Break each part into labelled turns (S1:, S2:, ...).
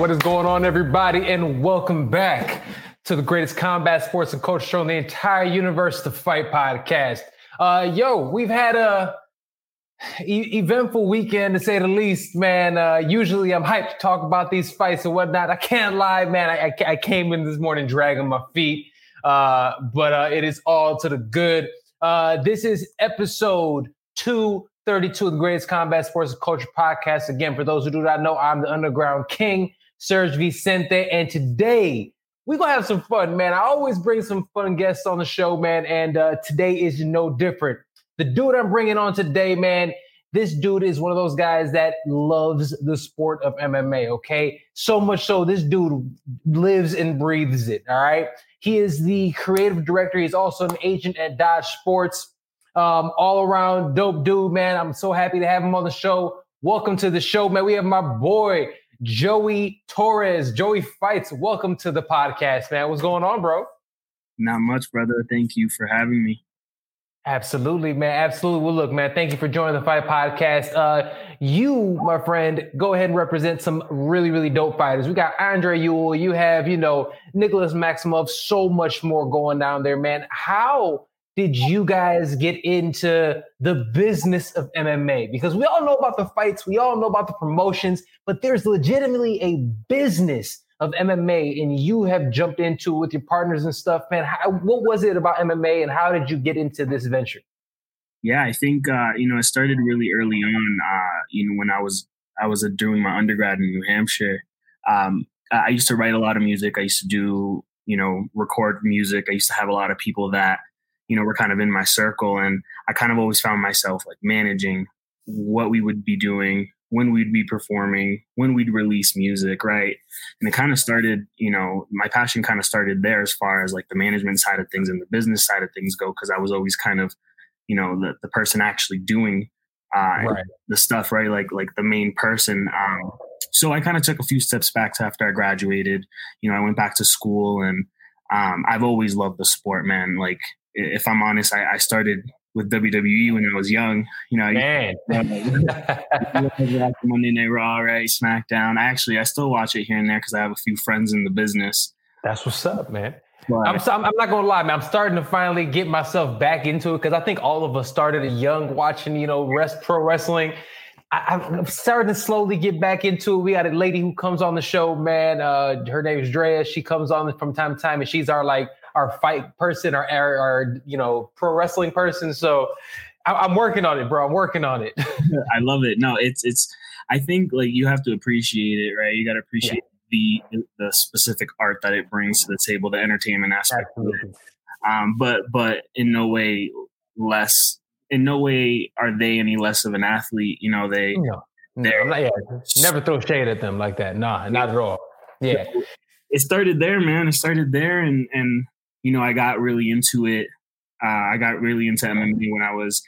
S1: what is going on, everybody, and welcome back to the greatest combat sports and culture show in the entire universe, the Fight Podcast. Uh, yo, we've had a e- eventful weekend to say the least, man. Uh, usually I'm hyped to talk about these fights and whatnot. I can't lie, man. I, I, I came in this morning dragging my feet, uh, but uh, it is all to the good. Uh, this is episode two 32 of the greatest combat sports and culture podcast. Again, for those who do not know, I'm the underground king, Serg Vicente. And today we're going to have some fun, man. I always bring some fun guests on the show, man. And uh, today is no different. The dude I'm bringing on today, man, this dude is one of those guys that loves the sport of MMA, okay? So much so, this dude lives and breathes it, all right? He is the creative director. He's also an agent at Dodge Sports. Um, all around dope dude, man. I'm so happy to have him on the show. Welcome to the show, man. We have my boy, Joey Torres. Joey Fights. Welcome to the podcast, man. What's going on, bro?
S2: Not much, brother. Thank you for having me.
S1: Absolutely, man. Absolutely. Well, look, man, thank you for joining the Fight Podcast. Uh, you, my friend, go ahead and represent some really, really dope fighters. We got Andre Ewell. You have, you know, Nicholas Maximov, so much more going down there, man. How did you guys get into the business of MMA? Because we all know about the fights, we all know about the promotions, but there's legitimately a business of MMA, and you have jumped into with your partners and stuff, man. How, what was it about MMA, and how did you get into this venture?
S2: Yeah, I think uh, you know it started really early on. Uh, you know, when I was I was uh, doing my undergrad in New Hampshire. Um, I used to write a lot of music. I used to do you know record music. I used to have a lot of people that you know, were kind of in my circle. And I kind of always found myself like managing what we would be doing, when we'd be performing, when we'd release music, right? And it kind of started, you know, my passion kind of started there as far as like the management side of things and the business side of things go, because I was always kind of, you know, the, the person actually doing uh, right. the stuff, right? Like like the main person. Um, so I kind of took a few steps back to after I graduated. You know, I went back to school and um, I've always loved the sport, man. Like if I'm honest, I, I started with WWE when I was young. You know,
S1: man,
S2: Monday Night Raw, right? SmackDown. I actually I still watch it here and there because I have a few friends in the business.
S1: That's what's up, man. I'm, I'm not gonna lie, man. I'm starting to finally get myself back into it because I think all of us started young watching, you know, rest pro wrestling. I, am starting to slowly get back into it. We got a lady who comes on the show, man. Uh, her name is Drea. She comes on from time to time, and she's our like our fight person, our, our, our you know pro wrestling person. So I, am working on it, bro. I'm working on it.
S2: I love it. No, it's it's. I think like you have to appreciate it, right? You got to appreciate yeah. the the specific art that it brings to the table, the entertainment aspect. Absolutely. Um, but but in no way less. In no way are they any less of an athlete. You know they. No.
S1: No, not, yeah, never throw shade at them like that. Nah, not at all. Yeah.
S2: It started there, man. It started there, and and you know, I got really into it. Uh, I got really into MMA when I was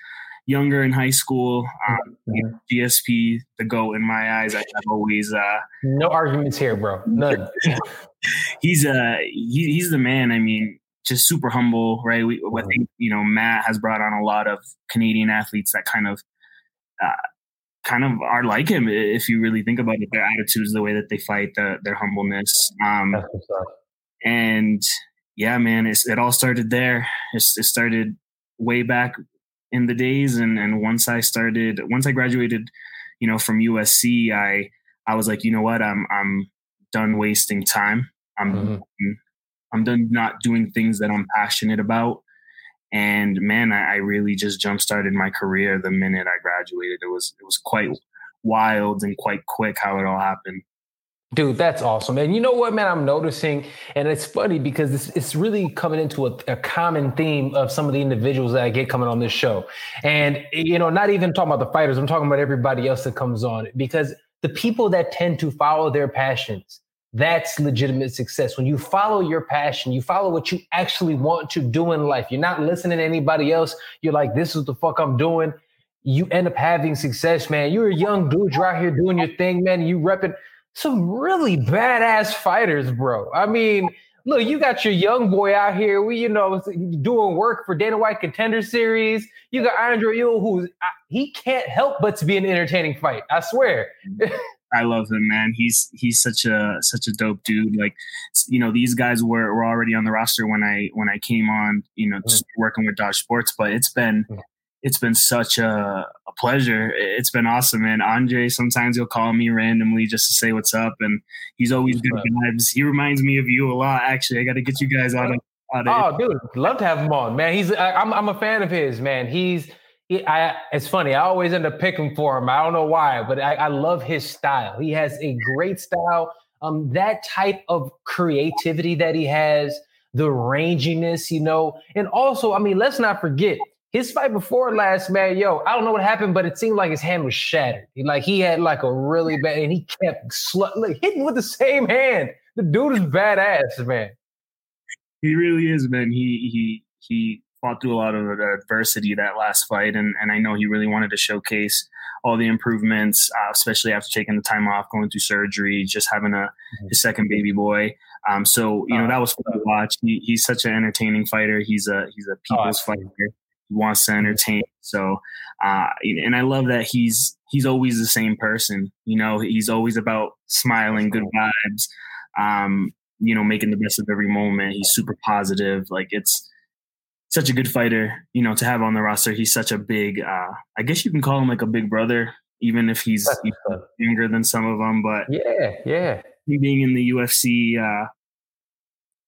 S2: younger in high school. Um, mm-hmm. GSP, the GOAT in my eyes. I have always. Uh,
S1: no arguments here, bro. None.
S2: he's uh he, he's the man. I mean, just super humble, right? We, I mm-hmm. think you know Matt has brought on a lot of Canadian athletes that kind of. Uh, kind of are like him if you really think about it their attitudes the way that they fight the, their humbleness um, and yeah, man, it all started there. It's, it started way back in the days, and and once I started, once I graduated, you know, from USC, I I was like, you know what, I'm I'm done wasting time. I'm mm-hmm. I'm done not doing things that I'm passionate about. And man, I, I really just jump started my career the minute I graduated. It was it was quite wild and quite quick how it all happened.
S1: Dude, that's awesome. And you know what, man, I'm noticing, and it's funny because it's, it's really coming into a, a, common theme of some of the individuals that I get coming on this show. And, you know, not even talking about the fighters, I'm talking about everybody else that comes on because the people that tend to follow their passions, that's legitimate success. When you follow your passion, you follow what you actually want to do in life. You're not listening to anybody else. You're like, this is the fuck I'm doing. You end up having success, man. You're a young dude. You're out here doing your thing, man. You repping some really badass fighters, bro. I mean, look, you got your young boy out here. We, you know, doing work for Dana White Contender Series. You got Andre Ewell, who's he can't help but to be an entertaining fight. I swear.
S2: I love him, man. He's he's such a such a dope dude. Like, you know, these guys were were already on the roster when I when I came on. You know, just working with Dodge Sports, but it's been mm. It's been such a, a pleasure. It's been awesome, man. Andre, sometimes he'll call me randomly just to say what's up, and he's always good vibes. He reminds me of you a lot. Actually, I got to get you guys out of. Out
S1: of oh, dude, love to have him on, man. He's I, I'm I'm a fan of his, man. He's he, I, it's funny. I always end up picking for him. I don't know why, but I, I love his style. He has a great style. Um, that type of creativity that he has, the ranginess, you know, and also, I mean, let's not forget his fight before last, man, yo, I don't know what happened, but it seemed like his hand was shattered. Like he had like a really bad, and he kept sl- like, hitting with the same hand. The dude is badass, man.
S2: He really is, man. He he he fought through a lot of adversity that last fight, and and I know he really wanted to showcase all the improvements, uh, especially after taking the time off, going through surgery, just having a mm-hmm. his second baby boy. Um, so you know that was fun to watch. He, he's such an entertaining fighter. He's a he's a oh, people's oh, fighter wants to entertain. So, uh, and I love that he's he's always the same person. You know, he's always about smiling, good vibes. Um, you know, making the best of every moment. He's super positive. Like it's such a good fighter. You know, to have on the roster. He's such a big. Uh, I guess you can call him like a big brother, even if he's younger than some of them. But
S1: yeah, yeah.
S2: Being in the UFC, uh,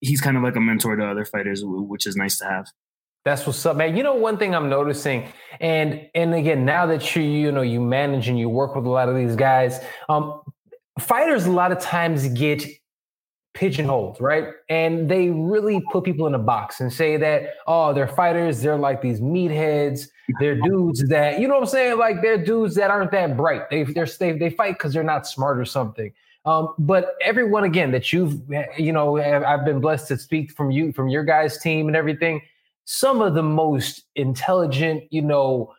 S2: he's kind of like a mentor to other fighters, which is nice to have.
S1: That's what's up, man. You know, one thing I'm noticing, and and again, now that you you know you manage and you work with a lot of these guys, um, fighters a lot of times get pigeonholed, right? And they really put people in a box and say that, oh, they're fighters, they're like these meatheads, they're dudes that, you know what I'm saying? Like they're dudes that aren't that bright. They they're they, they fight because they're not smart or something. Um, but everyone again that you've you know I've been blessed to speak from you from your guys' team and everything some of the most intelligent, you know,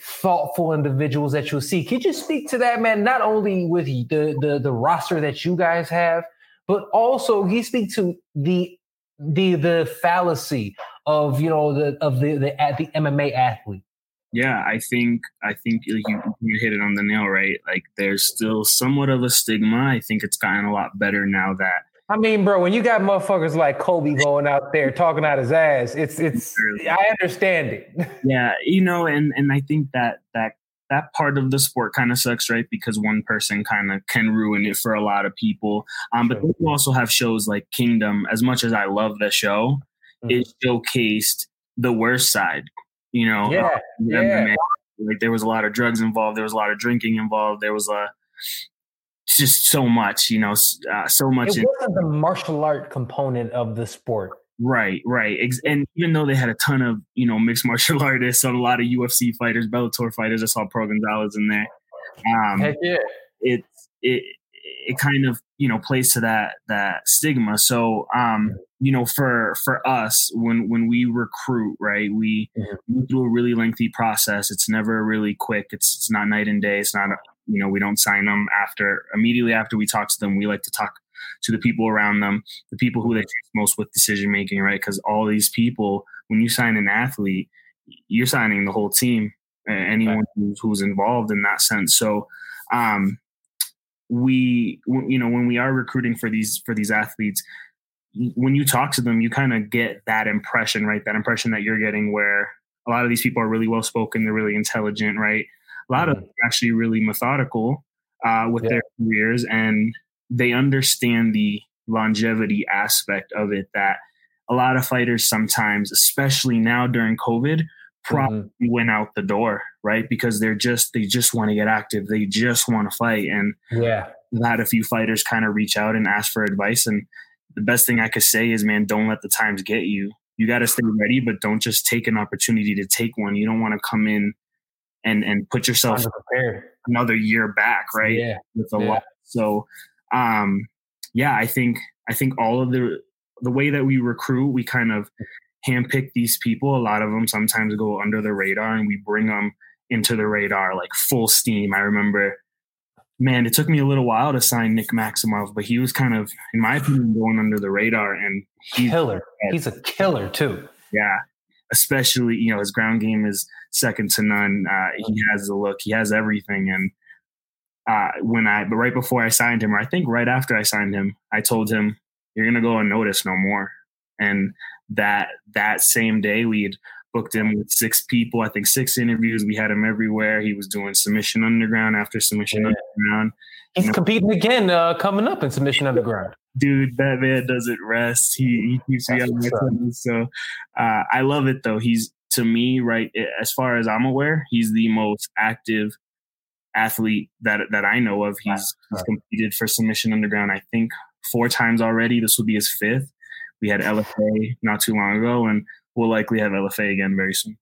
S1: thoughtful individuals that you'll see. Could you speak to that, man? Not only with the the, the roster that you guys have, but also he speak to the the the fallacy of you know the of the the the MMA athlete.
S2: Yeah, I think I think you, you hit it on the nail, right? Like there's still somewhat of a stigma. I think it's gotten a lot better now that
S1: I mean, bro, when you got motherfuckers like Colby going out there talking out his ass, it's it's I understand it.
S2: yeah, you know, and and I think that that that part of the sport kind of sucks, right? Because one person kind of can ruin it for a lot of people. Um, but you also have shows like Kingdom. As much as I love the show, mm-hmm. it showcased the worst side. You know,
S1: yeah, yeah.
S2: Like there was a lot of drugs involved. There was a lot of drinking involved. There was a just so much, you know, uh, so much.
S1: It wasn't the martial art component of the sport.
S2: Right, right. And even though they had a ton of, you know, mixed martial artists, a lot of UFC fighters, Bellator fighters, I saw Pro Gonzalez in there.
S1: Um, Heck yeah.
S2: It, it, it kind of, you know, plays to that, that stigma. So, um, you know, for, for us, when, when we recruit, right, we, mm-hmm. do a really lengthy process. It's never really quick. It's, it's not night and day. It's not you know, we don't sign them after immediately after we talk to them. We like to talk to the people around them, the people who they trust most with decision making, right? Because all these people, when you sign an athlete, you're signing the whole team, anyone who's, who's involved in that sense. So, um, we, you know, when we are recruiting for these for these athletes, when you talk to them, you kind of get that impression, right? That impression that you're getting where a lot of these people are really well spoken, they're really intelligent, right? A lot of mm-hmm. actually really methodical uh, with yeah. their careers and they understand the longevity aspect of it that a lot of fighters sometimes especially now during covid probably mm-hmm. went out the door right because they're just they just want to get active they just want to fight and
S1: yeah
S2: I've had a few fighters kind of reach out and ask for advice and the best thing i could say is man don't let the times get you you got to stay ready but don't just take an opportunity to take one you don't want to come in and and put yourself another year back, right?
S1: Yeah.
S2: With a yeah. lot. So um yeah, I think I think all of the the way that we recruit, we kind of handpick these people. A lot of them sometimes go under the radar and we bring them into the radar like full steam. I remember man, it took me a little while to sign Nick Maximov, but he was kind of, in my opinion, going under the radar and
S1: he's killer. He's a killer too.
S2: Yeah especially you know his ground game is second to none. Uh, he has the look, he has everything, and uh, when I, but right before I signed him, or I think right after I signed him, I told him, "You're gonna go unnoticed no more." And that that same day, we had booked him with six people. I think six interviews. We had him everywhere. He was doing submission underground after submission yeah. underground.
S1: He's you know, competing again uh, coming up in submission underground.
S2: Dude, that man doesn't rest. He, he keeps me my toes. So uh, I love it though. He's to me, right, as far as I'm aware, he's the most active athlete that that I know of. He's, he's competed for submission underground, I think, four times already. This will be his fifth. We had LFA not too long ago, and we'll likely have LFA again very soon.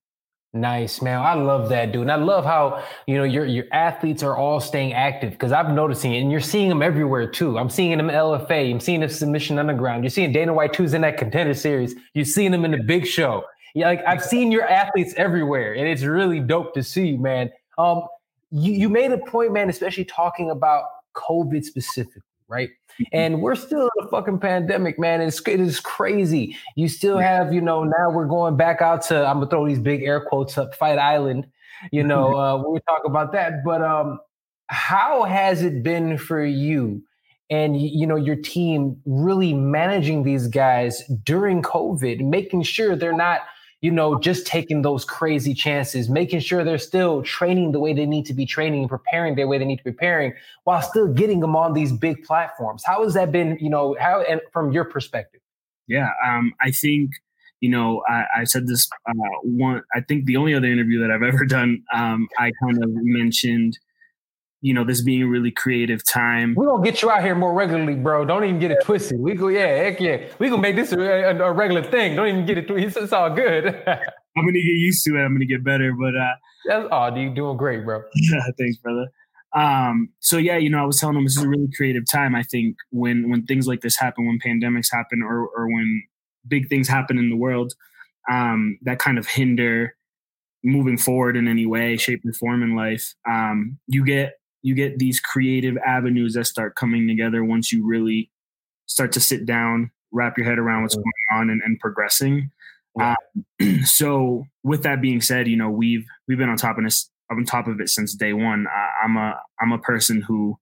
S1: Nice, man. I love that, dude. And I love how, you know, your your athletes are all staying active because I'm noticing it and you're seeing them everywhere too. I'm seeing them in LFA. I'm seeing them submission underground. You're seeing Dana White two's in that contender series. You're seeing them in the big show. Yeah, like I've seen your athletes everywhere, and it's really dope to see, man. Um, you, you made a point, man, especially talking about COVID specifically, right? Mm-hmm. And we're still in a fucking pandemic, man. It's it is crazy. You still have, you know, now we're going back out to I'm gonna throw these big air quotes up, Fight Island. You know, mm-hmm. uh, we talk about that. But um, how has it been for you and you know your team really managing these guys during COVID, making sure they're not you know, just taking those crazy chances, making sure they're still training the way they need to be training and preparing the way they need to be preparing while still getting them on these big platforms. How has that been, you know, how and from your perspective?
S2: Yeah, um, I think, you know, I, I said this uh, one, I think the only other interview that I've ever done, um, I kind of mentioned you know, this being a really creative time.
S1: We're gonna get you out here more regularly, bro. Don't even get it twisted. We go, yeah, heck yeah. We gonna make this a, a, a regular thing. Don't even get it twisted. It's all good.
S2: I'm gonna get used to it. I'm gonna get better. But uh
S1: that's oh, you doing great, bro.
S2: Yeah, thanks, brother. Um, so yeah, you know, I was telling them this is a really creative time. I think when when things like this happen, when pandemics happen, or or when big things happen in the world, um, that kind of hinder moving forward in any way, shape, or form in life. Um, you get you get these creative avenues that start coming together once you really start to sit down, wrap your head around what's mm-hmm. going on, and, and progressing. Yeah. Um, so, with that being said, you know we've we've been on top of this on top of it since day one. I, I'm a I'm a person who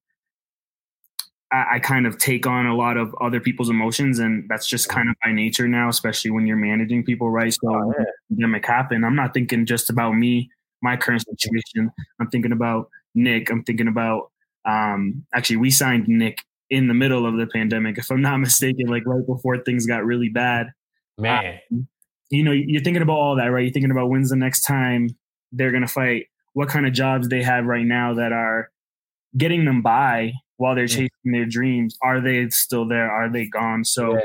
S2: I, I, kind of take on a lot of other people's emotions, and that's just kind of by nature now, especially when you're managing people, right? So, oh, yeah. pandemic happened. I'm not thinking just about me, my current situation. I'm thinking about Nick. I'm thinking about um, actually we signed Nick in the middle of the pandemic, if I'm not mistaken, like right before things got really bad.
S1: Man, um,
S2: you know, you're thinking about all that, right? You're thinking about when's the next time they're gonna fight, what kind of jobs they have right now that are getting them by while they're chasing their dreams. Are they still there? Are they gone? So. Yeah.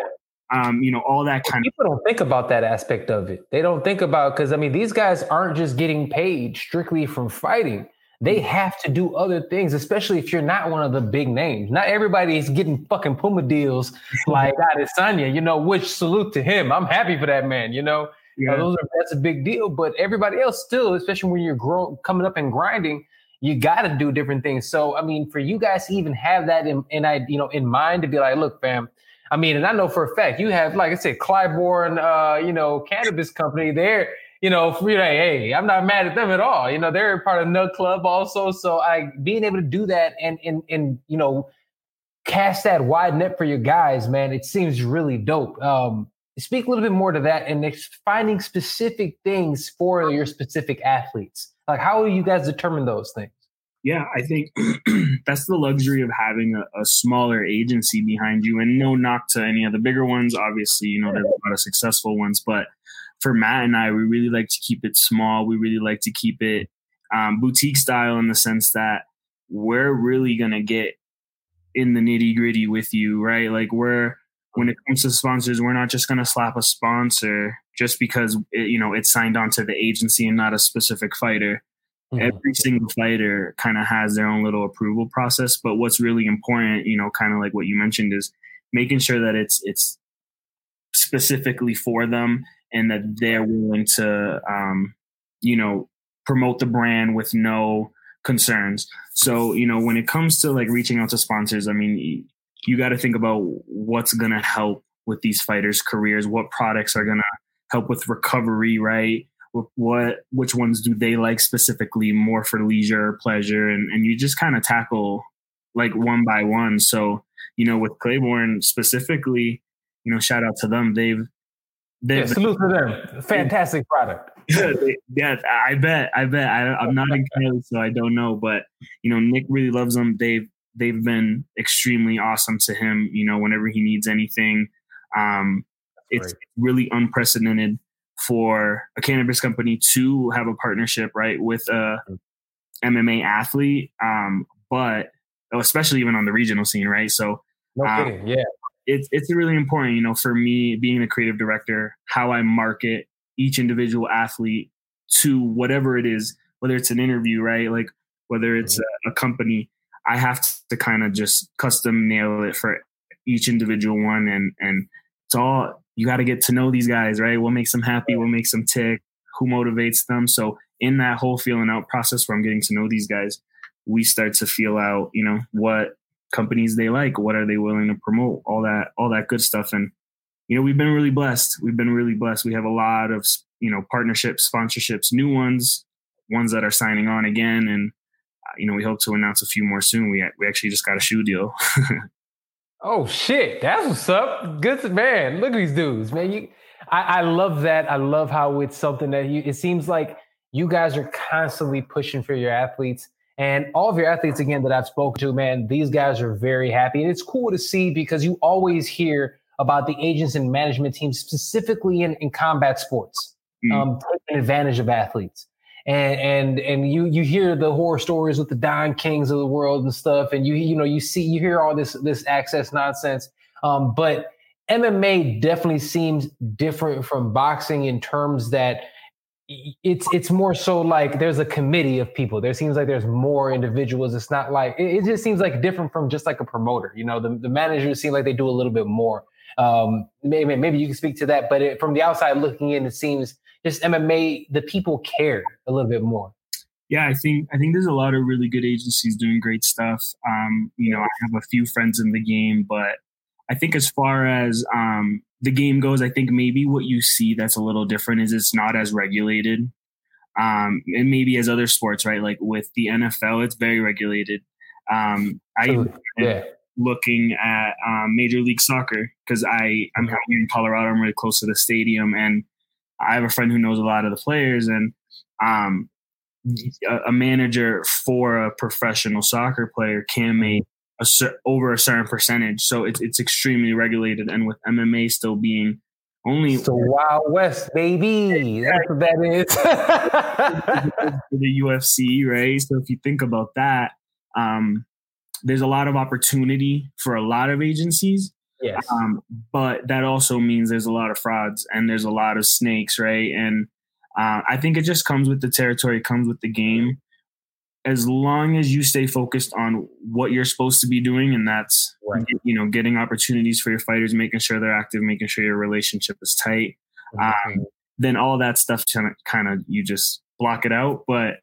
S2: Um, you know, all that kind
S1: people of people don't think about that aspect of it. They don't think about because I mean, these guys aren't just getting paid strictly from fighting they have to do other things, especially if you're not one of the big names. Not everybody is getting fucking Puma deals like Adesanya, you know, which salute to him. I'm happy for that man, you know. Yeah. Uh, those are that's a big deal. But everybody else still, especially when you're growing coming up and grinding, you gotta do different things. So I mean, for you guys to even have that in, in I you know in mind to be like, look, fam, I mean, and I know for a fact you have, like I said, Claybourne, uh, you know, cannabis company. They're you know, for you like, hey, I'm not mad at them at all. You know, they're part of Nug Club also. So I being able to do that and and and you know, cast that wide net for your guys, man, it seems really dope. Um, speak a little bit more to that and finding specific things for your specific athletes. Like, how you guys determine those things?
S2: Yeah, I think that's the luxury of having a, a, smaller agency behind you. And no knock to any of the bigger ones. Obviously, you know, there's a lot of successful ones, but for Matt and I, we really like to keep it small. We really like to keep it um, boutique style in the sense that we're really gonna get in the nitty gritty with you, right? Like we're when it comes to sponsors, we're not just gonna slap a sponsor just because it, you know it's signed on to the agency and not a specific fighter. Mm-hmm. Every single fighter kind of has their own little approval process, but what's really important, you know, kind of like what you mentioned, is making sure that it's it's specifically for them and that they're willing to, um, you know, promote the brand with no concerns. So, you know, when it comes to like reaching out to sponsors, I mean, you got to think about what's going to help with these fighters' careers, what products are going to help with recovery, right? What, which ones do they like specifically more for leisure or pleasure? And, and you just kind of tackle like one by one. So, you know, with Claybourne specifically, you know, shout out to them. They've,
S1: they've yeah, salute to them. Fantastic product.
S2: yeah, I bet. I bet. I, am not in Cali, so I don't know. But you know, Nick really loves them. They've they've been extremely awesome to him. You know, whenever he needs anything, um, it's really unprecedented for a cannabis company to have a partnership, right, with a MMA mm. athlete. Um, but especially even on the regional scene, right? So,
S1: no um, kidding, yeah.
S2: It's it's really important, you know, for me being a creative director, how I market each individual athlete to whatever it is, whether it's an interview, right? Like whether it's mm-hmm. a, a company, I have to kind of just custom nail it for each individual one, and and it's all you got to get to know these guys, right? What makes them happy? What makes them tick? Who motivates them? So in that whole feeling out process where I'm getting to know these guys, we start to feel out, you know, what companies they like, what are they willing to promote, all that, all that good stuff. And, you know, we've been really blessed. We've been really blessed. We have a lot of, you know, partnerships, sponsorships, new ones, ones that are signing on again. And, uh, you know, we hope to announce a few more soon. We, we actually just got a shoe deal.
S1: oh shit. That's what's up. Good, man. Look at these dudes, man. You, I, I love that. I love how it's something that you, it seems like you guys are constantly pushing for your athletes and all of your athletes, again, that I've spoken to, man, these guys are very happy. And it's cool to see because you always hear about the agents and management teams, specifically in, in combat sports, mm um, taking advantage of athletes. And and and you you hear the horror stories with the Don Kings of the world and stuff, and you you know you see you hear all this this access nonsense. Um, but MMA definitely seems different from boxing in terms that it's it's more so like there's a committee of people. There seems like there's more individuals. It's not like it, it just seems like different from just like a promoter. You know, the, the managers seem like they do a little bit more. Um, maybe maybe you can speak to that, but it, from the outside looking in, it seems just MMA the people care a little bit more.
S2: Yeah, I think I think there's a lot of really good agencies doing great stuff. Um, you know, I have a few friends in the game, but I think as far as um, the game goes, I think maybe what you see that's a little different is it's not as regulated. Um, and maybe as other sports, right? Like with the NFL, it's very regulated. Um, I yeah. looking at um, Major League Soccer because I I'm here in Colorado. I'm really close to the stadium, and I have a friend who knows a lot of the players, and um, a, a manager for a professional soccer player can make a cer- over a certain percentage. So it's it's extremely regulated, and with MMA still being only
S1: the Wild West, baby. That's what that
S2: is. for the UFC, right? So if you think about that, um, there's a lot of opportunity for a lot of agencies.
S1: Yes.
S2: Um, but that also means there's a lot of frauds and there's a lot of snakes, right? And uh, I think it just comes with the territory, comes with the game as long as you stay focused on what you're supposed to be doing and that's right. you know getting opportunities for your fighters making sure they're active making sure your relationship is tight mm-hmm. um, then all that stuff kind of you just block it out. But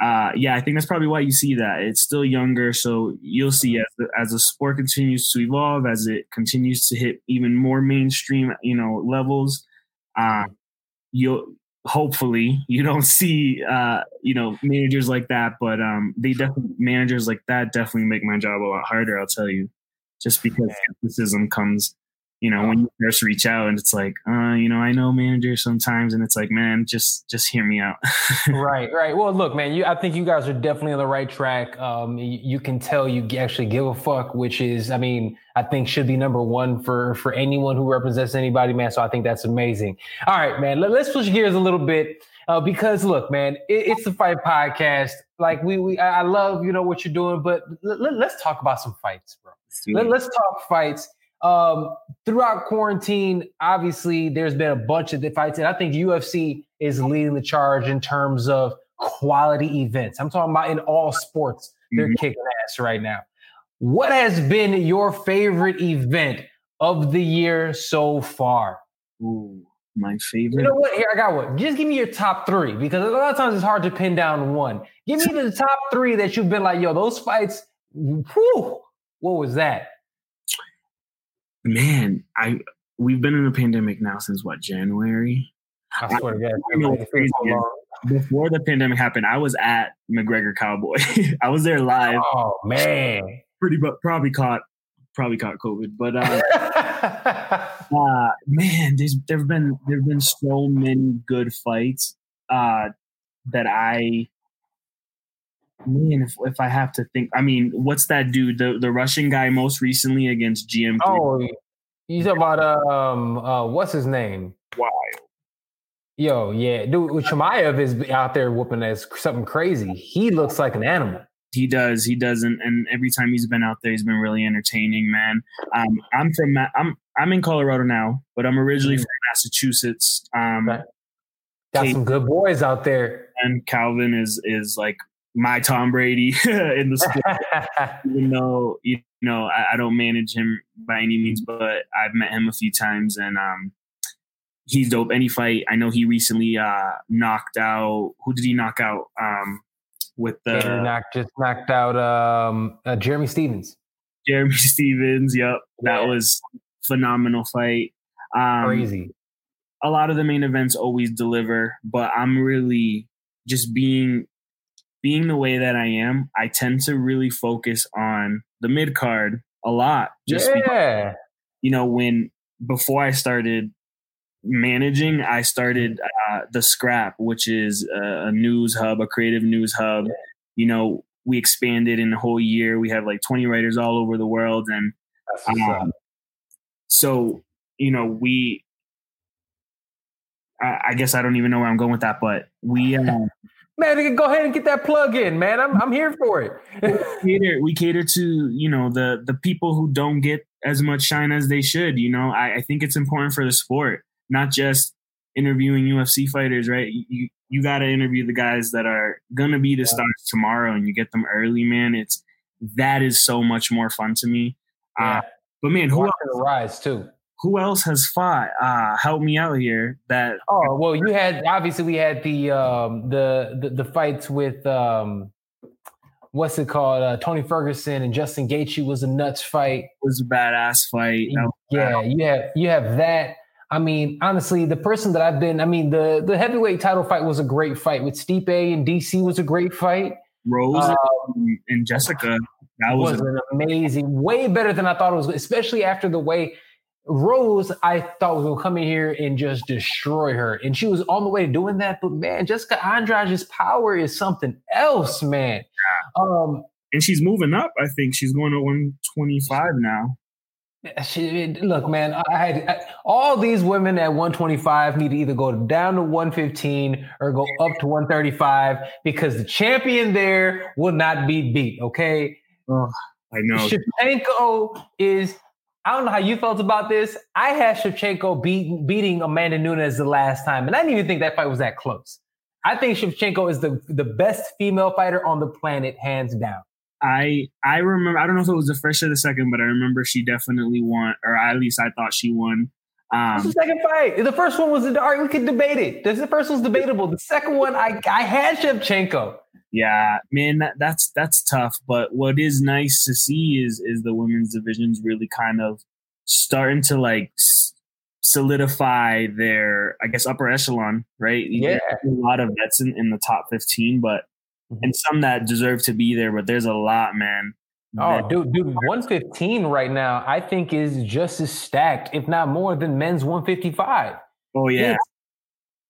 S2: uh, yeah i think that's probably why you see that. It's still younger so you'll see as the, as the sport continues to evolve as it continues to hit even more mainstream you know levels uh, you'll hopefully you don't see uh you know managers like that but um they definitely managers like that definitely make my job a lot harder i'll tell you just because skepticism comes you know when you first reach out and it's like uh you know i know managers sometimes and it's like man just just hear me out.
S1: Right right. Well look man you i think you guys are definitely on the right track. Um you, you, can tell you actually give a fuck which is i mean i think should be number one for for anyone who represents anybody man. So i think that's amazing. All right man let, us switch gears a little bit uh, because look man it, it's the fight podcast. Like we, we i love you know what you're doing but let, us talk about some fights bro. Let, let's talk fights um, throughout quarantine, obviously, there's been a bunch of fights, and I think UFC is leading the charge in terms of quality events. I'm talking about in all sports, they're mm-hmm. kicking ass right now. What has been your favorite event of the year so far?
S2: Ooh, my favorite.
S1: You know what? Here, I got one. Just give me your top three because a lot of times it's hard to pin down one. Give me the top three that you've been like, yo, those fights, whew, what was that?
S2: Man, I we've been in a pandemic now since what January.
S1: I swear to
S2: Before the pandemic happened, I was at McGregor Cowboy. I was there live.
S1: Oh man.
S2: pretty but probably caught probably caught COVID. But uh, uh, man, there's there've been there've been so many good fights uh, that I man, if if I have to think, I mean, what's that dude? The the Russian guy most recently against GM.
S1: Oh, talking about um uh what's his name?
S2: Wild.
S1: Yo, yeah, dude, Chimaev is out there whooping as something crazy. He looks like an animal.
S2: He does. He doesn't. And every time he's been out there, he's been really entertaining, man. Um, I'm from I'm I'm in Colorado now, but I'm originally mm. from Massachusetts. Um,
S1: Got Kate, some good boys out there.
S2: And Calvin is is like my Tom Brady in the sport. Even though you know I, I, don't manage him by any means, but I've met him a few times and um, he's dope. Any fight, I know he recently uh, knocked out. Who did he knock out? Um, with the
S1: yeah, knocked, just knocked out um, uh, Jeremy Stephens.
S2: Jeremy Stephens, yep, that yeah. was phenomenal fight. Um,
S1: Crazy.
S2: A lot of the main events always deliver, but I'm really just being being the way that I am. I tend to really focus on the mid card a lot.
S1: Just yeah. Because,
S2: you know, when before I started managing, I started uh, the Scrap, which is a, a, news hub, a creative news hub. Yeah. You know, we expanded in a whole year. We have like 20 writers all over the world, and um, so you know, we. I, I, guess I don't even know where I'm going with that, but we. Um,
S1: Man, go ahead and get that plug in, man. I'm I'm here for it.
S2: we, cater, we cater to you know the the people who don't get as much shine as they should. You know, I, I think it's important for the sport not just interviewing UFC fighters, right? You you got to interview the guys that are gonna be the stars tomorrow, and you get them early, man. It's that is so much more fun to me. Uh, yeah. Uh, but man, who else,
S1: rise too?
S2: Who else has fought? Uh, help me out here. That
S1: oh well, you had obviously we had the um, the, the the fights with um, what's it called? Uh, Tony Ferguson and Justin Gaethje was a nuts fight. It
S2: was a badass fight.
S1: Yeah, you have you have that. I mean, honestly, the person that I've been, I mean, the the heavyweight title fight was a great fight with Stipe and DC was a great fight.
S2: Rose um, and Jessica,
S1: that was, was an amazing, way better than I thought it was, especially after the way Rose, I thought was gonna come in here and just destroy her, and she was on the way to doing that. But man, Jessica Andrade's power is something else, man. Um,
S2: and she's moving up. I think she's going to 125 now.
S1: Look, man, I had I, all these women at 125 need to either go down to 115 or go up to 135 because the champion there will not be beat. Okay.
S2: Oh, I know.
S1: Shevchenko is. I don't know how you felt about this. I had Shevchenko beat, beating Amanda Nunes the last time, and I didn't even think that fight was that close. I think Shevchenko is the, the best female fighter on the planet, hands down.
S2: I I remember I don't know if it was the first or the second, but I remember she definitely won, or at least I thought she won.
S1: Um, the second fight. The first one was the dark, we could debate it. The first was debatable. The second one, I I had Shevchenko.
S2: Yeah, man, that, that's that's tough. But what is nice to see is is the women's divisions really kind of starting to like solidify their, I guess, upper echelon. Right?
S1: Yeah,
S2: a lot of vets in, in the top fifteen, but mm-hmm. and some that deserve to be there, but there's a lot, man.
S1: Oh, dude, dude, 115 right now, I think is just as stacked, if not more, than men's 155.
S2: Oh yeah.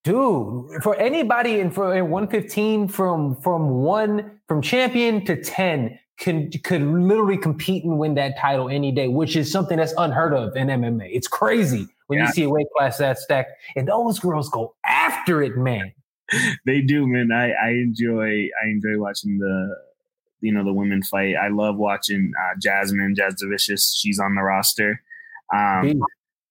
S1: Dude, for anybody in for in 115 from from one from champion to 10 can could literally compete and win that title any day, which is something that's unheard of in MMA. It's crazy when yeah. you see a weight class that stacked, and those girls go after it, man.
S2: they do, man. I, I enjoy I enjoy watching the you know the women fight. I love watching uh, Jasmine Jasudavicius. She's on the roster. Um,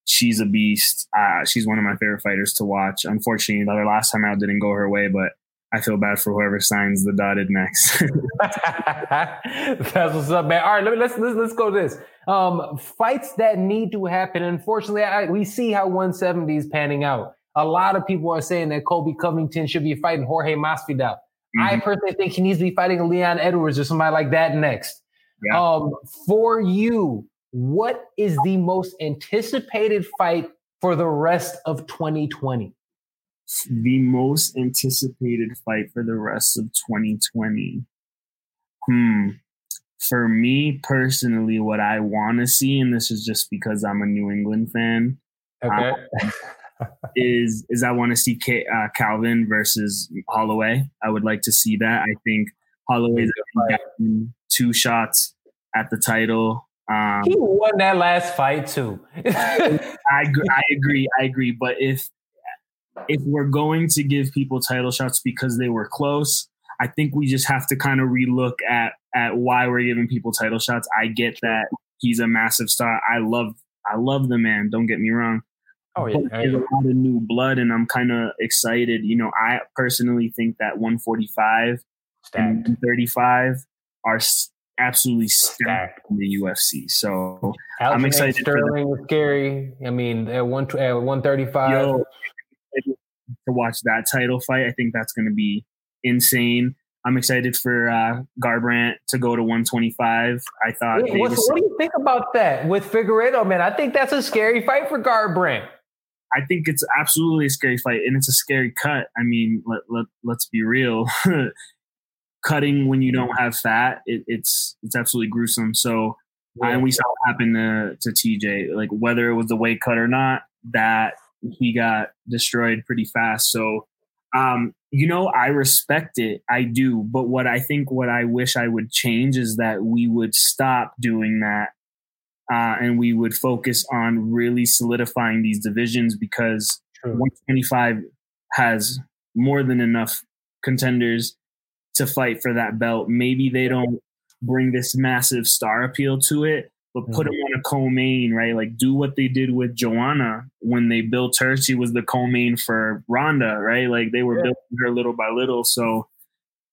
S2: she's a beast. Uh, she's one of my favorite fighters to watch. Unfortunately, the last time out didn't go her way, but I feel bad for whoever signs the dotted next.
S1: That's what's up, man. All right, let me, let's, let's let's go this. Um, fights that need to happen. Unfortunately, I, we see how 170 is panning out. A lot of people are saying that Colby Covington should be fighting Jorge Masvidal. Mm-hmm. I personally think he needs to be fighting Leon Edwards or somebody like that next. Yeah. Um, for you, what is the most anticipated fight for the rest of 2020?
S2: The most anticipated fight for the rest of 2020. Hmm. for me personally, what I want to see, and this is just because I'm a New England fan,
S1: Okay.
S2: um, is is I want to see K, uh, Calvin versus Holloway. I would like to see that. I think Holloway's gotten two shots at the title. Um,
S1: he won that last fight too.
S2: I agree, I agree. I agree. But if if we're going to give people title shots because they were close, I think we just have to kind of relook at at why we're giving people title shots. I get that he's a massive star. I love I love the man. Don't get me wrong.
S1: Oh yeah,
S2: But there's a lot of new blood, and I'm kind of excited. You know, I personally think that 145 and
S1: stacked.
S2: 35 are absolutely stacked in the UFC. So
S1: I'm
S2: excited
S1: Sterling was scary. I mean, at one at one thirty five.
S2: yo, to watch that title fight. I think that's going to be insane. I'm excited for uh, Garbrandt to go to 125. I thought
S1: What, what do you think about that with Figueiredo, man? I think that's a scary fight for Garbrandt.
S2: I think it's absolutely a scary fight, and it's a scary cut. I mean, let, let let's be real. Cutting when you don't have fat, it, it's it's absolutely gruesome. So, and we saw what happened to to TJ. Like whether it was the weight cut or not, that he got destroyed pretty fast. So, um, you know, I respect it. I do. But what I think, what I wish I would change is that we would stop doing that. Uh, and we would focus on really solidifying these divisions because
S1: True.
S2: 125 has more than enough contenders to fight for that belt. Maybe they don't bring this massive star appeal to it, but put
S1: Mhm.
S2: them on a co-main, right? Like do what they did with Joanna when they built her. She was the co-main for Ronda, right? Like they were
S1: Yeah.
S2: building her little by little. So,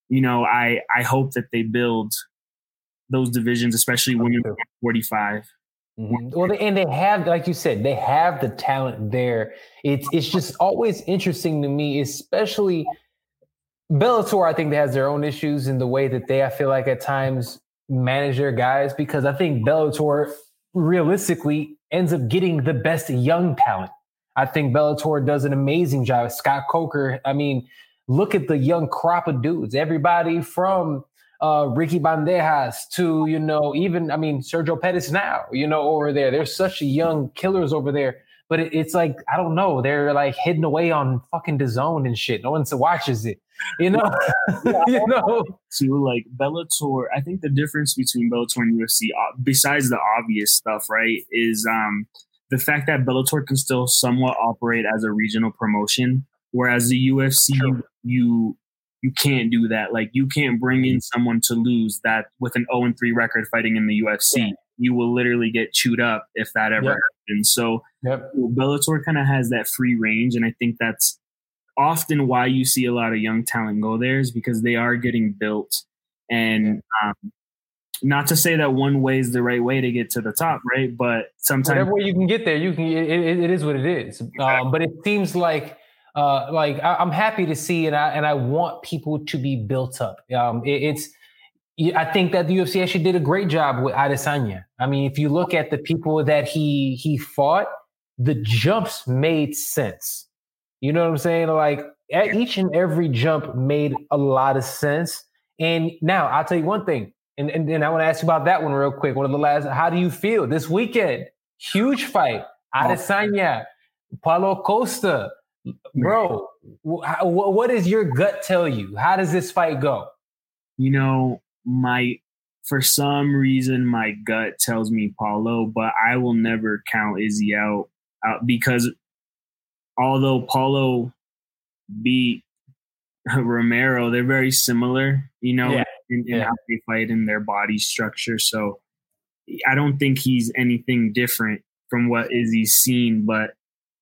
S2: you know, I I hope that they build those divisions, especially women
S1: too.
S2: 45.
S1: Mhm. Well, and they have, like you said, they have the talent there. It's it's just always interesting to me, especially Bellator. I think has their own issues in the way that they, I feel like at times manage their guys because I think Bellator realistically ends up getting the best young talent. I think Bellator does an amazing job. Scott Coker, I mean, look at the young crop of dudes. Everybody from uh, Ricky Bandejas to, you know, even, I mean, Sergio Pettis now, you know, over there. There's such young killers over there. But it, it's like, I don't know, they're like hidden away on fucking the zone and shit. No one watches it, you know? you know?
S2: too. Like Bellator, I think the difference between Bellator and UFC, uh, besides the obvious stuff, right, is um, the fact that Bellator can still somewhat operate as a regional promotion, whereas the UFC,
S1: True.
S2: you you can't do that. Like you can't bring in someone to lose that with an 0 and 3 record fighting in the UFC.
S1: Yeah.
S2: You will literally get chewed up if that ever
S1: Yep.
S2: Happens. So
S1: Yep.
S2: Bellator kind of has that free range, and I think that's often why you see a lot of young talent go there is because they are getting built. And um, not to say that one way is the right way to get to the top, right? But sometimes
S1: Whatever way you can get there, you can. It, it, it is what it is. Um, but it seems like, uh, like I, I'm happy to see, and I and I want people to be built up. Um, it, it's. I think that the UFC actually did a great job with Adesanya. I mean, if you look at the people that he he fought, the jumps made sense. You know what I'm saying? Like each and every jump made a lot of sense. And now I'll tell you one thing, and and, and I want to ask you about that one real quick. One of the last. How do you feel this weekend? Huge fight. Oh. Adesanya, Paulo Costa, bro. wh- how- wh- what does your gut tell you? How does this fight go?
S2: you know, my for some reason my gut tells me Paulo, but I will never count Izzy out, out because although Paulo beat Romero, they're very similar, you know,
S1: Yeah.
S2: in, in
S1: Yeah.
S2: how they fight in their body structure. So I don't think he's anything different from what Izzy's seen, but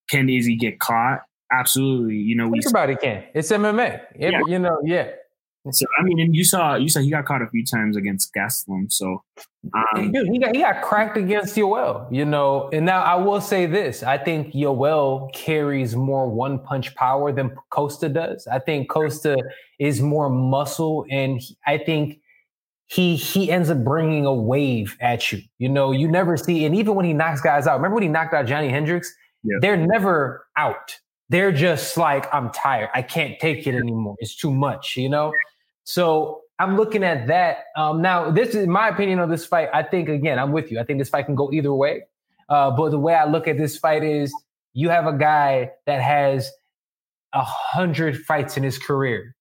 S2: can Izzy get caught? Absolutely. You know, we
S1: Everybody can. It's MMA. Every-
S2: Yeah.
S1: You know, yeah.
S2: So I mean, and you saw you saw he got caught a few times against Gastelum. So um,
S1: Dude, he got he got cracked against Yoel, you know. And now I will say this: I think Yoel carries more one punch power than Costa does. I think Costa is more muscle, and he- I think he he ends up bringing a wave at you. You know, you never see, and even when he knocks guys out, remember when he knocked out Johnny Hendricks?
S2: Yeah.
S1: They're never out. They're just like, I'm tired. I can't take it anymore. It's too much, you know. So I'm looking at that. Um, now, this is my opinion on this fight. I think again, I'm with you. I think this fight can go either way. Uh, but the way I look at this fight is you have a guy that has a hundred fights in his career,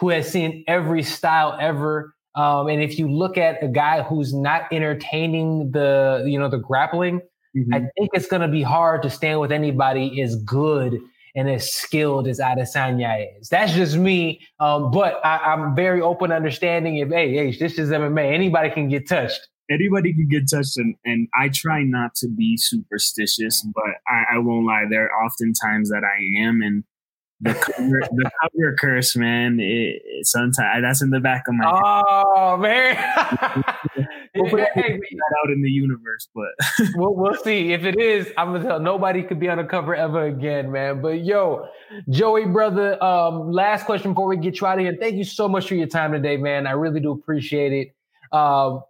S1: who has seen every style ever. Um, and if you look at a guy who's not entertaining the, you know, the grappling, mm-hmm. I think it's going to be hard to stand with anybody as good and as skilled as Adesanya is. That's just me. Um, but I, am very open understanding if, hey, hey, this is MMA. Anybody can get touched.
S2: Anybody can get touched, and, and I try not to be superstitious, but I, I won't lie. There are often times that I am, and the cover, the cover curse, man. It, it, sometimes that's in the back of my.
S1: Oh head. man!
S2: Hey, that out in the universe, but
S1: we'll, we'll see. If it is, I'm gonna tell nobody could be on a cover ever again, man. But yo, Joey, brother, um, last question before we get you out of here. Thank you so much for your time today, man. I really do appreciate it. Um,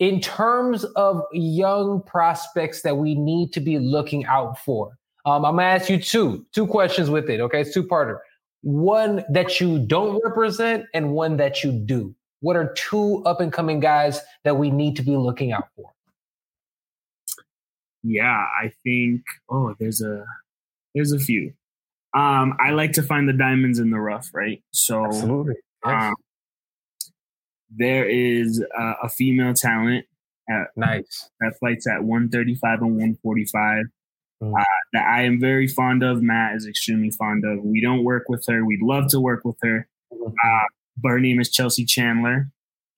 S1: in terms of young prospects that we need to be looking out for um, I'm gonna ask you two two questions with it. Okay, it's two parter. One that you don't represent, and one that you do. What are two up and coming guys that we need to be looking out for?
S2: Yeah, I think. Oh, there's a there's a few. Um, I like to find the diamonds in the rough, right? So,
S1: absolutely.
S2: Yes. Um, there is uh, a female talent
S1: at, nice
S2: that fights at 135 and 145 mm. uh, that I am very fond of. Matt is extremely fond of. We don't work with her. We'd love to work with her. Mm-hmm. Uh, but her name is Chelsea Chandler.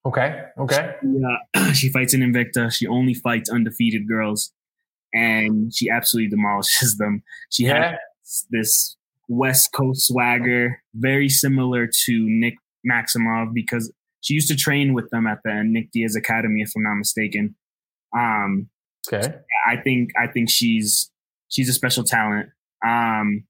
S1: Okay. Okay.
S2: She, uh, she fights in Invicta. She only fights undefeated girls, and she absolutely demolishes them. She yeah. has this West Coast swagger, very similar to Nick Maximov, because she used to train with them at the Nick Diaz Academy, if I'm not mistaken. Um,
S1: okay.
S2: I think I think she's she's a special talent. Um,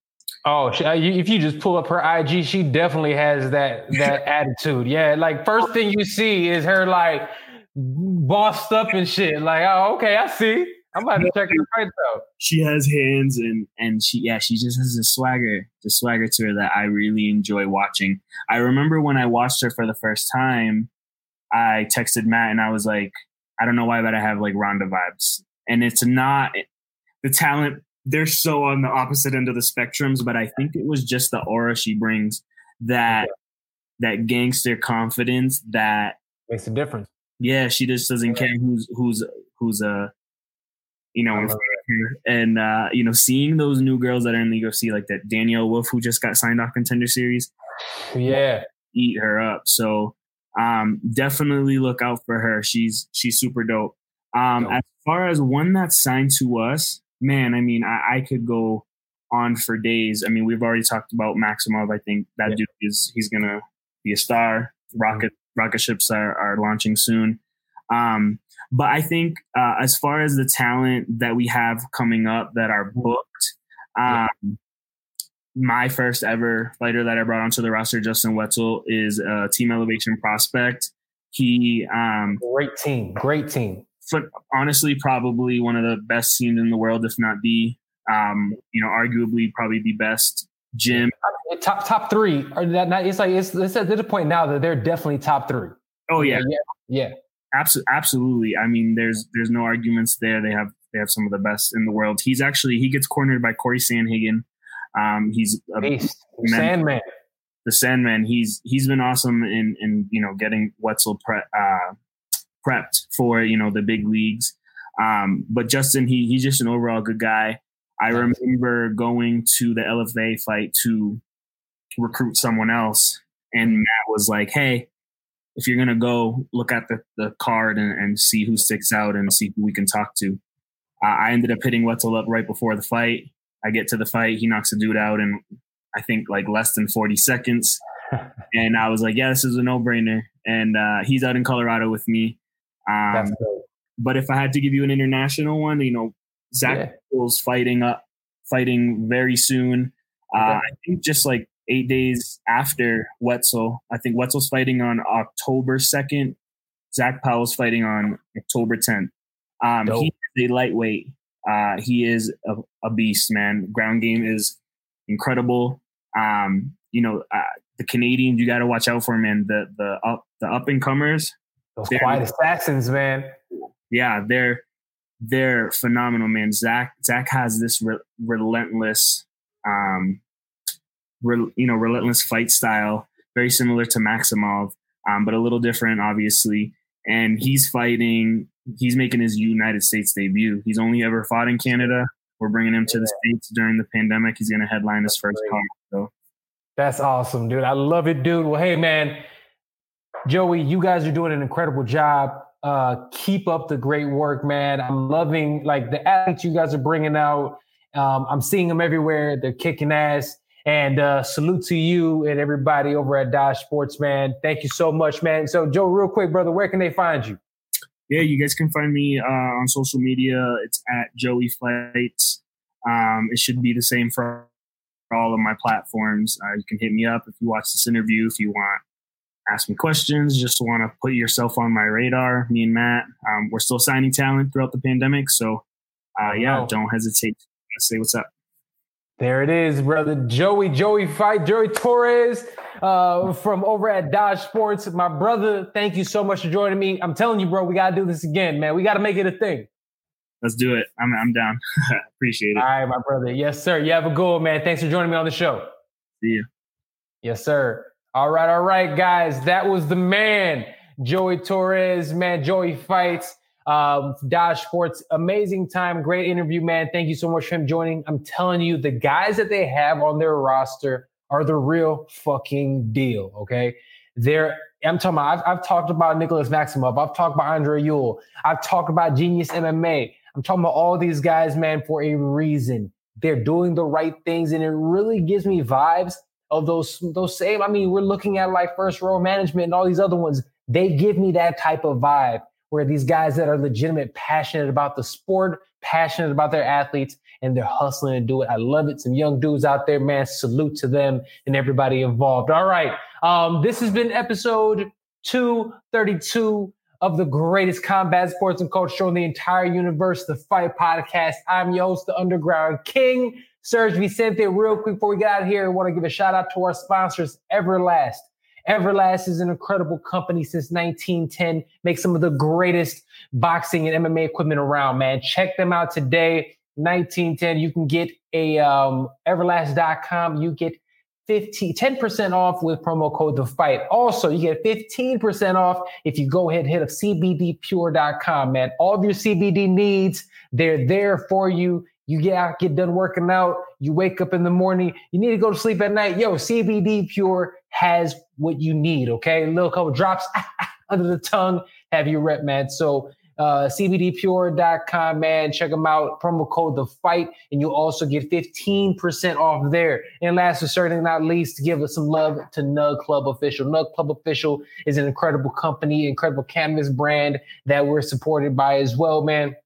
S1: oh, uh, if you just pull up her IG, she definitely has that that attitude. Yeah, like first thing you see is her like bossed up and shit. Like, oh, okay, I see. I'm about to check her fights out.
S2: She has hands and and she yeah she just has a swagger, the swagger to her that I really enjoy watching. I remember when I watched her for the first time, I texted Matt and I was like, I don't know why, but I have like Ronda vibes, and it's not the talent they're so on the opposite end of the spectrums, but I think it was just the aura she brings that that gangster confidence that
S1: makes a difference.
S2: Yeah, she just doesn't care who's who's who's a uh, you know and uh you know seeing those new girls that are in the UFC like that Danielle Wolf who just got signed off contender series.
S1: Yeah.
S2: Eat her up. So um definitely look out for her. She's she's super dope. Um as far as one that's signed to us, man, I mean, I, I, could go on for days. I mean, we've already talked about Maximov. I think that yeah. dude is he's gonna be a star. Rocket mm-hmm. rocket ships are, are launching soon. Um, but I think uh, as far as the talent that we have coming up that are mm-hmm. booked, um, yeah. my first ever fighter that I brought onto the roster, Justin Wetzel, is a team elevation prospect. He um,
S1: great team, great team
S2: honestly probably one of the best teams in the world, if not the, um, you know, arguably probably the best gym.
S1: Top top three. Or that not, it's like it's, it's at the point now that they're definitely top three.
S2: Oh yeah,
S1: yeah, yeah.
S2: Absolutely, absolutely. I mean, there's there's no arguments there. They have they have some of the best in the world. He's actually he gets cornered by Corey Sandhagen. Um, he's a
S1: Beast. Sandman.
S2: The Sandman. He's he's been awesome in in you know getting Wetzel pre- uh, prepped for you know the big leagues. Um, but Justin, he he's just an overall good guy. I remember going to the LFA fight to recruit someone else, and Matt was like, "Hey, if you're gonna go, look at the, the card and, and see who sticks out and see who we can talk to." Uh, I ended up hitting Wetzel up right before the fight. I get to the fight, he knocks a dude out in I think like less than 40 seconds, and I was like, "Yeah, this is a no brainer." And uh, he's out in Colorado with me. Um, but if I had to give you an international one, you know, Zach yeah. fighting up, fighting very soon. Uh, okay. I think just like eight days after Wetzel, I think Wetzel's fighting on October 2nd. Zach Powell's fighting on October 10th. Um, he is a lightweight. Uh, he is a, a, beast, man. Ground game is incredible. Um, you know, uh, the Canadians, you got to watch out for, man. The the up the up and comers,
S1: those quiet assassins, man.
S2: Yeah, they're they're phenomenal, man. Zach Zach has this re- relentless, um, re- you know, relentless fight style, very similar to Maximov, um, but a little different, obviously. And he's fighting. He's making his United States debut. He's only ever fought in Canada. We're bringing him to the states during the pandemic. He's going to headline his first card. So
S1: that's awesome, dude. I love it, dude. Well, hey, man, Joey, you guys are doing an incredible job. Uh, keep up the great work, man. I'm loving like the athletes you guys are bringing out. Um, I'm seeing them everywhere. They're kicking ass. And uh, salute to you and everybody over at Dodge Sports, man. Thank you so much, man. So, Joe, real quick, brother, where can they find you?
S2: Yeah, you guys can find me uh, on social media. It's at Joey Fights. Um, it should be the same for all of my platforms. Uh, you can hit me up if you watch this interview, if you want ask me questions, just want to put yourself on my radar. Me and Matt, um, we're still signing talent throughout the pandemic. So, uh, yeah, don't hesitate to say what's up.
S1: There it is, brother. Joey, Joey Fight, Joey Torres uh, from over at Dodge Sports. My brother, thank you so much for joining me. I'm telling you, bro, we got to do this again, man. We got to make it a thing.
S2: Let's do it. I'm, I'm down. Appreciate it.
S1: All right, my brother. Yes, sir. You have a good one, man. Thanks for joining me on the show.
S2: See you.
S1: Yes, sir. All right, all right, guys. That was the man, Joey Torres. Man, Joey fights. Um, Dodge Sports, amazing time, great interview, man. Thank you so much for him joining. I'm telling you, the guys that they have on their roster are the real fucking deal. Okay, they're I'm talking about. I've, I've talked about Nicholas Maximov. I've talked about Andre Ewell. I've talked about Genius MMA. I'm talking about all these guys, man, for a reason. They're doing the right things, and it really gives me vibes of those those same. I mean, we're looking at like First Round Management and all these other ones. They give me that type of vibe where these guys that are legitimate, passionate about the sport, passionate about their athletes, and they're hustling to do it. I love it. Some young dudes out there, man. Salute to them and everybody involved. All right. Um, this has been episode 232 of the greatest combat sports and culture show in the entire universe, the Fight Podcast. I'm your the Underground King. Serg Vicente, real quick before we get out of here, I want to give a shout out to our sponsors, Everlast. Everlast is an incredible company since 1910, makes some of the greatest boxing and MMA equipment around, man. Check them out today. 1910, you can get a um, everlast.com. You get 15, 10% off with promo code the fight. Also, you get 15% off if you go ahead and hit up cbdpure.com, man. All of your CBD needs, they're there for you. You get out, get done working out. You wake up in the morning. You need to go to sleep at night. Yo, CBD Pure has what you need. Okay, a little couple drops under the tongue, have you rep, man. So uh, CBDPure.com, man. Check them out. Promo code the fight, and you'll also get 15% off there. And last but certainly not least, give us some love to Nug Club Official. Nug Club Official is an incredible company, incredible cannabis brand that we're supported by as well, man.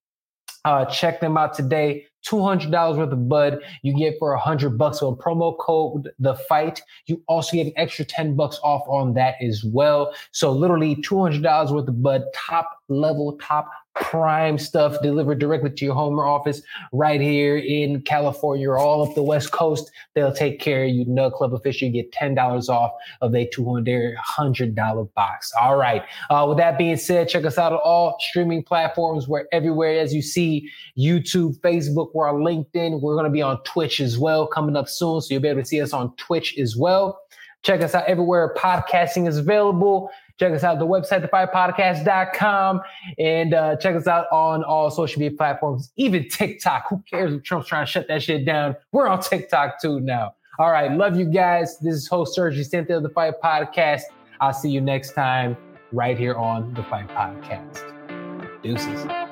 S1: Uh, check them out today. $200 worth of bud you get for 100 bucks on promo code the fight. You also get an extra 10 bucks off on that as well. So literally $200 worth of bud top level top prime stuff delivered directly to your home or office right here in California or all up the West Coast. They'll take care of you. Nug Club official, you get $10 off of a $200 box. All right. Uh, with that being said, check us out on all streaming platforms. We're everywhere as you see YouTube, Facebook, we're on LinkedIn. We're going to be on Twitch as well coming up soon. So you'll be able to see us on Twitch as well. Check us out everywhere podcasting is available. Check us out the website, thefightpodcast.com, and uh, check us out on all social media platforms, even TikTok. Who cares if Trump's trying to shut that shit down? We're on TikTok too now. All right, love you guys. This is host Serg Vicente of the Fight Podcast. I'll see you next time right here on the Fight Podcast. Deuces.